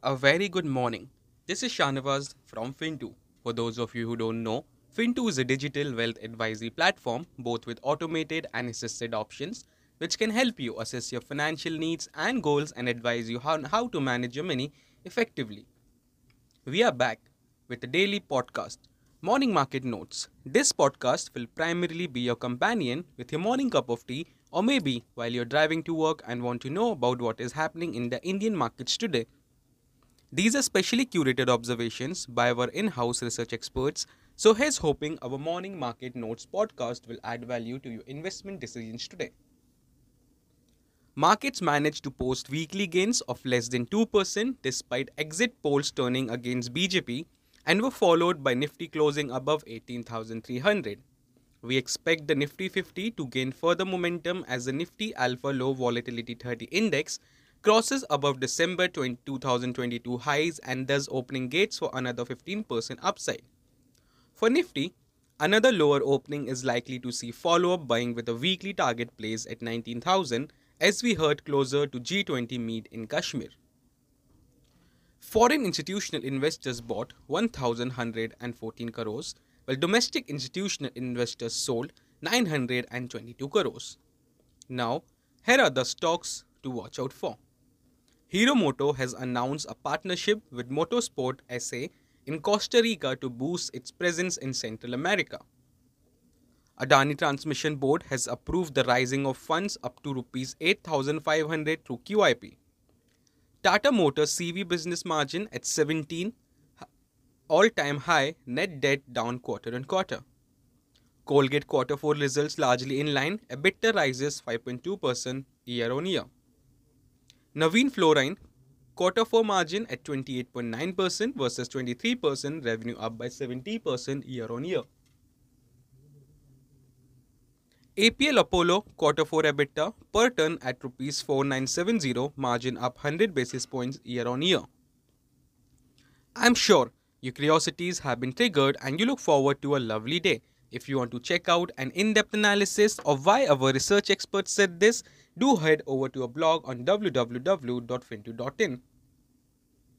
A very good morning. This is Shanavaz from Fintoo. For those of you who don't know, Fintoo is a digital wealth advisory platform, both with automated and assisted options, which can help you assess your financial needs and goals and advise you on how to manage your money effectively. We are back with a daily podcast, Morning Market Notes. This podcast will primarily be your companion with your morning cup of tea, or maybe while you're driving to work and want to know about what is happening in the Indian markets today. These are specially curated observations by our in house research experts. So, here's hoping our morning market notes podcast will add value to your investment decisions today. Markets managed to post weekly gains of less than 2% despite exit polls turning against BJP and were followed by Nifty closing above 18,300. We expect the Nifty 50 to gain further momentum as the Nifty Alpha Low Volatility 30 Index crosses above December 20, 2022 highs and thus opening gates for another 15% upside. For Nifty, another lower opening is likely to see follow up buying with a weekly target place at 19,000 as we heard closer to G20 meet in Kashmir. Foreign institutional investors bought 1,114 crores, while domestic institutional investors sold 922 crores. Now, here are the stocks to watch out for. Hero Moto has announced a partnership with Motorsport SA in Costa Rica to boost its presence in Central America. Adani Transmission Board has approved the rising of funds up to rupees 8500 through QIP. Tata Motors CV business margin at 17 all-time high, net debt down quarter on quarter. Colgate quarter 4 results largely in line, EBITDA rises 5.2% year on year. Navin Fluorine quarter 4 margin at 28.9% versus 23%, revenue up by 70% year on year. APL Apollo quarter 4 EBITDA per ton at rupees 4970, margin up 100 basis points year on year. I'm sure your curiosities have been triggered and you look forward to a lovely day. If you want to check out an in depth analysis of why our research experts said this, do head over to our blog on www.fintoo.in.